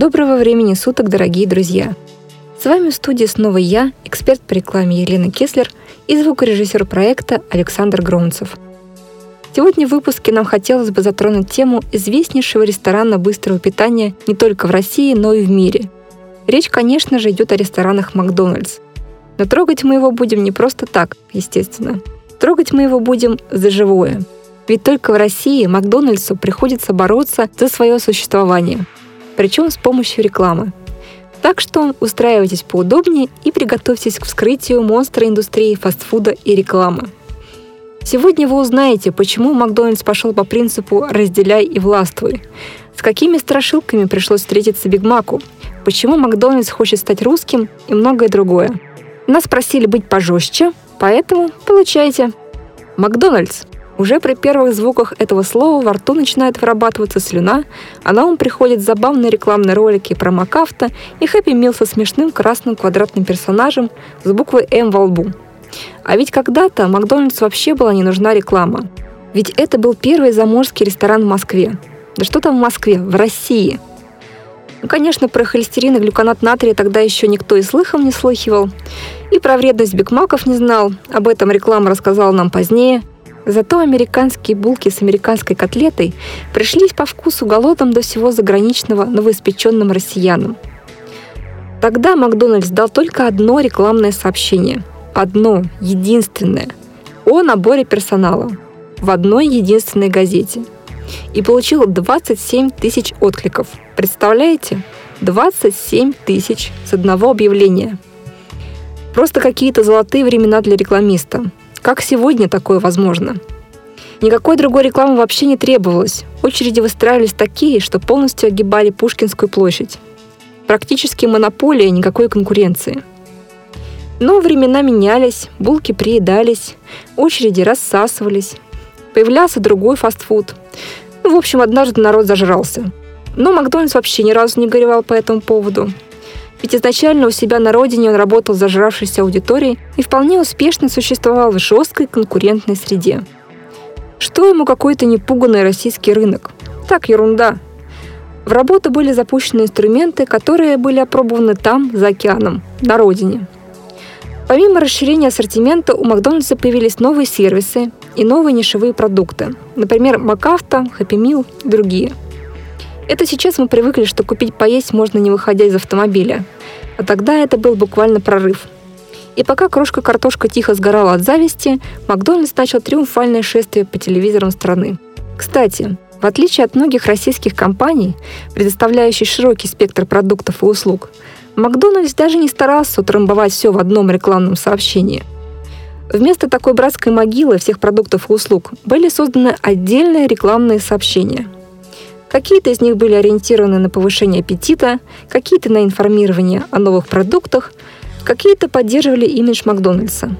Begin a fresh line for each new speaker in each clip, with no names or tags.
Доброго времени суток, дорогие друзья! С вами в студии снова я, эксперт по рекламе Елена Кеслер и звукорежиссер проекта Александр Громцев. Сегодня в выпуске нам хотелось бы затронуть тему известнейшего ресторана быстрого питания не только в России, но и в мире. Речь, конечно же, идет о ресторанах Макдональдс. Но трогать мы его будем не просто так, естественно. Трогать мы его будем за живое. Ведь только в России Макдональдсу приходится бороться за свое существование – причем с помощью рекламы. Так что устраивайтесь поудобнее и приготовьтесь к вскрытию монстра индустрии фастфуда и рекламы. Сегодня вы узнаете, почему Макдональдс пошел по принципу «разделяй и властвуй», с какими страшилками пришлось встретиться Биг Маку, почему Макдональдс хочет стать русским и многое другое. Нас просили быть пожестче, поэтому получайте. Макдональдс уже при первых звуках этого слова во рту начинает вырабатываться слюна, а на ум приходят забавные рекламные ролики про Макафта и Хэппи Мил со смешным красным квадратным персонажем с буквой «М» во лбу. А ведь когда-то Макдональдс вообще была не нужна реклама. Ведь это был первый заморский ресторан в Москве. Да что там в Москве? В России. Ну, конечно, про холестерин и глюконат натрия тогда еще никто и слыхом не слыхивал. И про вредность бигмаков не знал. Об этом реклама рассказала нам позднее. Зато американские булки с американской котлетой пришлись по вкусу голодным до всего заграничного новоиспеченным россиянам. Тогда Макдональдс дал только одно рекламное сообщение. Одно, единственное. О наборе персонала. В одной единственной газете. И получил 27 тысяч откликов. Представляете? 27 тысяч с одного объявления. Просто какие-то золотые времена для рекламиста. Как сегодня такое возможно? Никакой другой рекламы вообще не требовалось. Очереди выстраивались такие, что полностью огибали Пушкинскую площадь. Практически монополия, никакой конкуренции. Но времена менялись, булки приедались, очереди рассасывались. Появлялся другой фастфуд. Ну, в общем, однажды народ зажрался. Но Макдональдс вообще ни разу не горевал по этому поводу. Ведь изначально у себя на родине он работал зажравшейся аудиторией и вполне успешно существовал в жесткой конкурентной среде. Что ему какой-то непуганный российский рынок? Так, ерунда. В работу были запущены инструменты, которые были опробованы там, за океаном, на родине. Помимо расширения ассортимента, у Макдональдса появились новые сервисы и новые нишевые продукты. Например, Макафта, Happy Meal и другие – это сейчас мы привыкли, что купить поесть можно не выходя из автомобиля. А тогда это был буквально прорыв. И пока крошка картошка тихо сгорала от зависти, Макдональдс начал триумфальное шествие по телевизорам страны. Кстати, в отличие от многих российских компаний, предоставляющих широкий спектр продуктов и услуг, Макдональдс даже не старался утрамбовать все в одном рекламном сообщении. Вместо такой братской могилы всех продуктов и услуг были созданы отдельные рекламные сообщения – Какие-то из них были ориентированы на повышение аппетита, какие-то на информирование о новых продуктах, какие-то поддерживали имидж Макдональдса.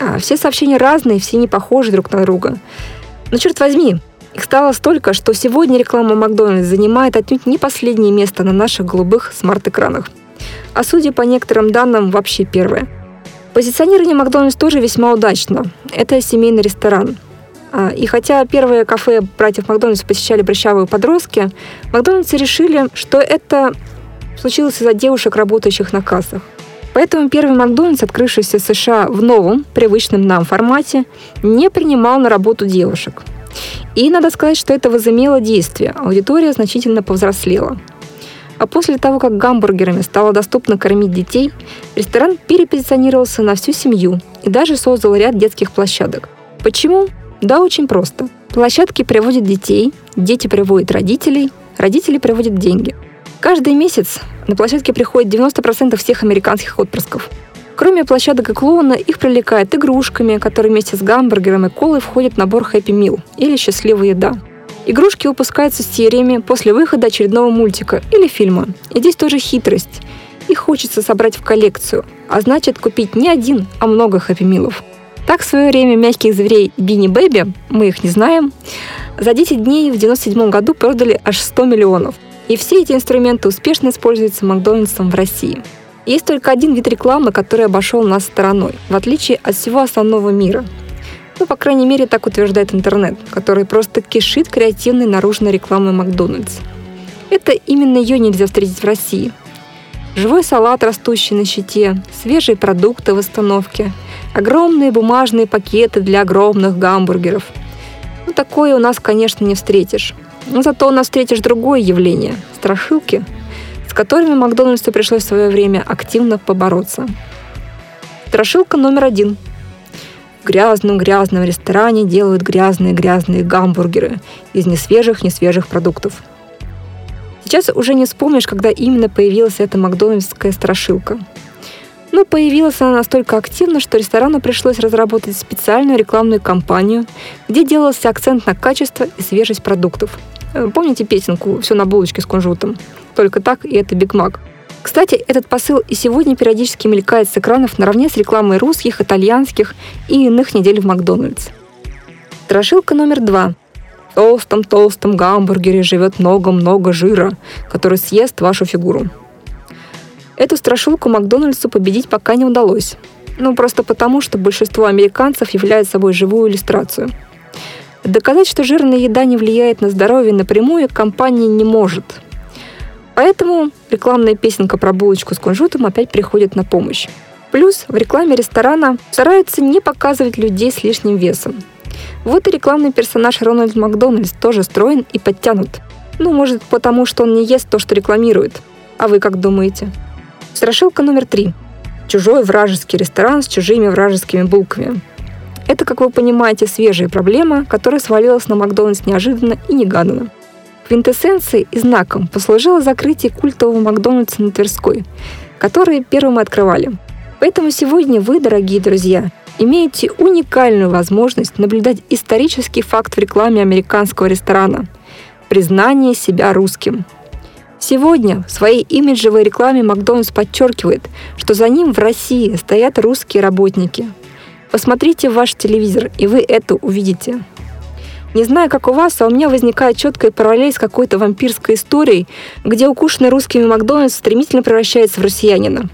А, все сообщения разные, все не похожи друг на друга. Но черт возьми, их стало столько, что сегодня реклама Макдональдс занимает отнюдь не последнее место на наших голубых смарт-экранах. А судя по некоторым данным, вообще первое. Позиционирование Макдональдс тоже весьма удачно. Это семейный ресторан. А, и хотя первые кафе братьев Макдональдс посещали брещавые подростки, Макдональдсы решили, что это случилось из-за девушек, работающих на кассах. Поэтому первый Макдональдс, открывшийся в США в новом, привычном нам формате, не принимал на работу девушек. И надо сказать, что это возымело действие. Аудитория значительно повзрослела. А после того, как гамбургерами стало доступно кормить детей, ресторан перепозиционировался на всю семью и даже создал ряд детских площадок. Почему? Да, очень просто. Площадки приводят детей, дети приводят родителей, родители приводят деньги. Каждый месяц на площадке приходит 90% всех американских отпрысков. Кроме площадок и клоуна, их привлекают игрушками, которые вместе с гамбургером и колой входят в набор Happy Meal или «Счастливая еда». Игрушки выпускаются сериями после выхода очередного мультика или фильма. И здесь тоже хитрость. Их хочется собрать в коллекцию, а значит купить не один, а много Meal'ов. Так в свое время мягких зверей Бини Бэби, мы их не знаем, за 10 дней в 1997 году продали аж 100 миллионов. И все эти инструменты успешно используются Макдональдсом в России. Есть только один вид рекламы, который обошел нас стороной, в отличие от всего основного мира. Ну, по крайней мере, так утверждает интернет, который просто кишит креативной наружной рекламой Макдональдс. Это именно ее нельзя встретить в России. Живой салат, растущий на щите, свежие продукты в остановке, огромные бумажные пакеты для огромных гамбургеров. Ну, такое у нас, конечно, не встретишь. Но зато у нас встретишь другое явление – страшилки, с которыми Макдональдсу пришлось в свое время активно побороться. Страшилка номер один – в грязном-грязном ресторане делают грязные-грязные гамбургеры из несвежих-несвежих продуктов. Сейчас уже не вспомнишь, когда именно появилась эта макдональдская страшилка. Но появилась она настолько активно, что ресторану пришлось разработать специальную рекламную кампанию, где делался акцент на качество и свежесть продуктов. Э, помните песенку «Все на булочке с кунжутом»? Только так, и это Биг Мак. Кстати, этот посыл и сегодня периодически мелькает с экранов наравне с рекламой русских, итальянских и иных недель в Макдональдс. Страшилка номер два. Толстом-толстом гамбургере живет много-много жира, который съест вашу фигуру. Эту страшилку Макдональдсу победить пока не удалось. Ну, просто потому, что большинство американцев являют собой живую иллюстрацию. Доказать, что жирная еда не влияет на здоровье напрямую, компания не может – Поэтому рекламная песенка про булочку с кунжутом опять приходит на помощь. Плюс в рекламе ресторана стараются не показывать людей с лишним весом. Вот и рекламный персонаж Рональд Макдональдс тоже строен и подтянут. Ну, может, потому что он не ест то, что рекламирует. А вы как думаете? Страшилка номер три. Чужой вражеский ресторан с чужими вражескими булками. Это, как вы понимаете, свежая проблема, которая свалилась на Макдональдс неожиданно и негаданно. Квинтэссенцией и знаком послужило закрытие культового Макдональдса на Тверской, который первым открывали. Поэтому сегодня вы, дорогие друзья, имеете уникальную возможность наблюдать исторический факт в рекламе американского ресторана – признание себя русским. Сегодня в своей имиджевой рекламе Макдональдс подчеркивает, что за ним в России стоят русские работники. Посмотрите ваш телевизор, и вы это увидите. Не знаю, как у вас, а у меня возникает четкая параллель с какой-то вампирской историей, где укушенный русскими Макдональдс стремительно превращается в россиянина.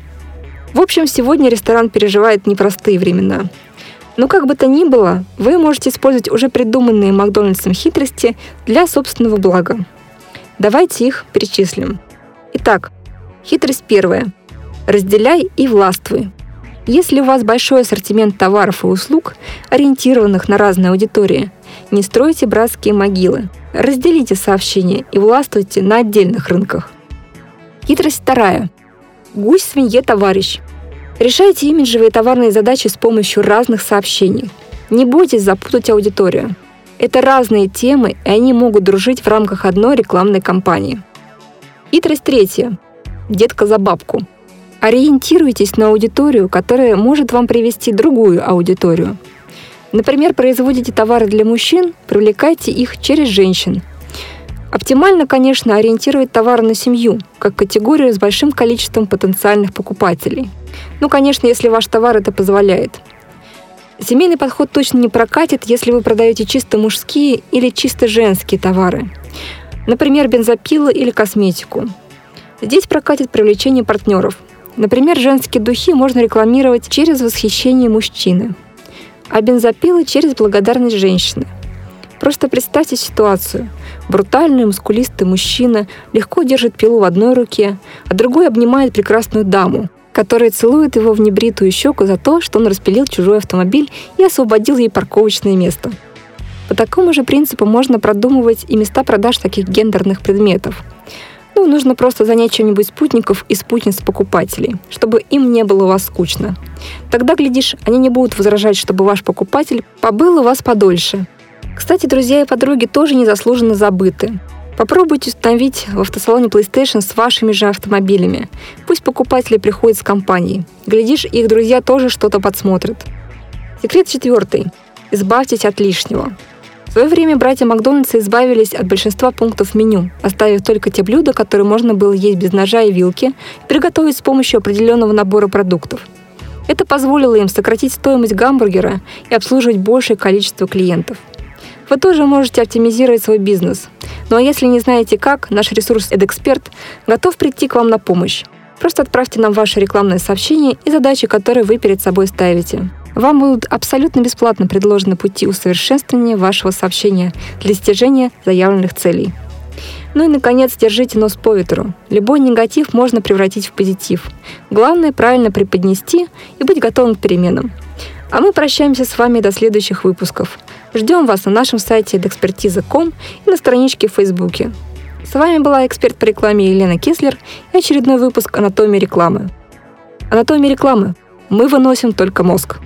В общем, сегодня ресторан переживает непростые времена. Но как бы то ни было, вы можете использовать уже придуманные Макдональдсом хитрости для собственного блага. Давайте их перечислим. Итак, хитрость первая. Разделяй и властвуй. Если у вас большой ассортимент товаров и услуг, ориентированных на разные аудитории, не стройте братские могилы. Разделите сообщения и властвуйте на отдельных рынках. Хитрость вторая. Гусь свинье товарищ. Решайте имиджевые товарные задачи с помощью разных сообщений. Не бойтесь запутать аудиторию. Это разные темы, и они могут дружить в рамках одной рекламной кампании. Хитрость третья. Детка за бабку. Ориентируйтесь на аудиторию, которая может вам привести другую аудиторию. Например, производите товары для мужчин, привлекайте их через женщин. Оптимально, конечно, ориентировать товары на семью, как категорию с большим количеством потенциальных покупателей. Ну, конечно, если ваш товар это позволяет. Семейный подход точно не прокатит, если вы продаете чисто мужские или чисто женские товары. Например, бензопилы или косметику. Здесь прокатит привлечение партнеров – Например, женские духи можно рекламировать через восхищение мужчины, а бензопилы через благодарность женщины. Просто представьте ситуацию. Брутальный, мускулистый мужчина легко держит пилу в одной руке, а другой обнимает прекрасную даму, которая целует его в небритую щеку за то, что он распилил чужой автомобиль и освободил ей парковочное место. По такому же принципу можно продумывать и места продаж таких гендерных предметов. Ну, нужно просто занять чем-нибудь спутников и спутниц покупателей, чтобы им не было у вас скучно. Тогда, глядишь, они не будут возражать, чтобы ваш покупатель побыл у вас подольше. Кстати, друзья и подруги тоже незаслуженно забыты. Попробуйте установить в автосалоне PlayStation с вашими же автомобилями. Пусть покупатели приходят с компанией. Глядишь, их друзья тоже что-то подсмотрят. Секрет четвертый. Избавьтесь от лишнего. В свое время братья Макдональдса избавились от большинства пунктов меню, оставив только те блюда, которые можно было есть без ножа и вилки, и приготовить с помощью определенного набора продуктов. Это позволило им сократить стоимость гамбургера и обслуживать большее количество клиентов. Вы тоже можете оптимизировать свой бизнес. Ну а если не знаете как, наш ресурс «Эдэксперт» готов прийти к вам на помощь. Просто отправьте нам ваше рекламное сообщение и задачи, которые вы перед собой ставите. Вам будут абсолютно бесплатно предложены пути усовершенствования вашего сообщения для достижения заявленных целей. Ну и, наконец, держите нос по ветру. Любой негатив можно превратить в позитив. Главное – правильно преподнести и быть готовым к переменам. А мы прощаемся с вами до следующих выпусков. Ждем вас на нашем сайте edexpertiza.com и на страничке в Фейсбуке. С вами была эксперт по рекламе Елена Кислер и очередной выпуск «Анатомии рекламы». Анатомия рекламы. Мы выносим только мозг.